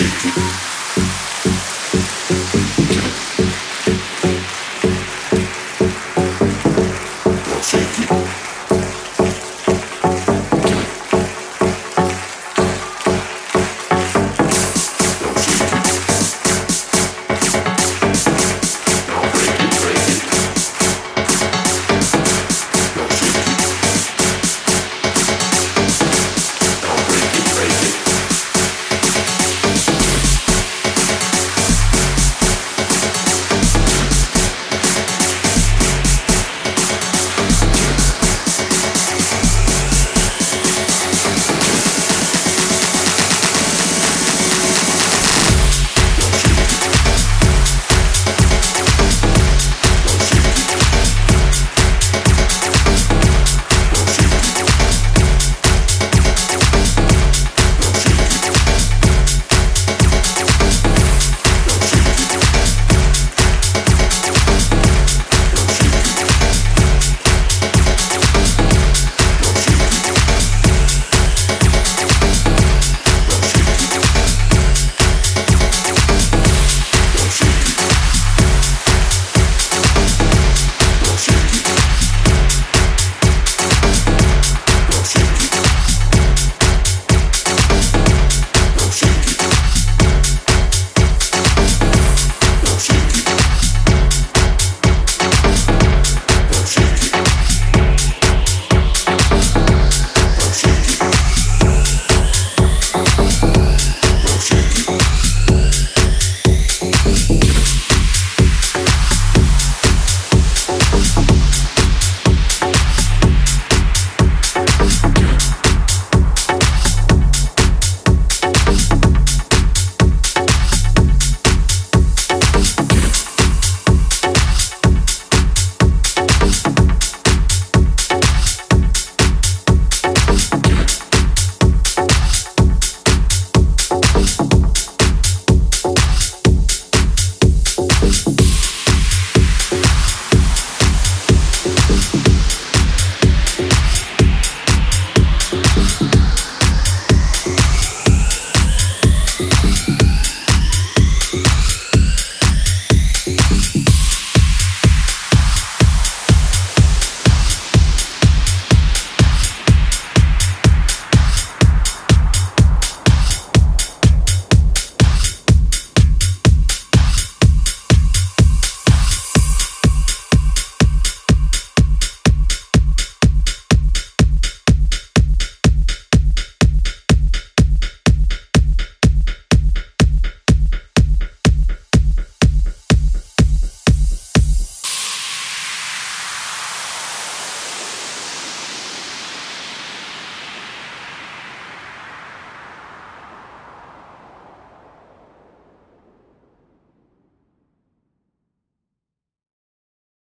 Sim.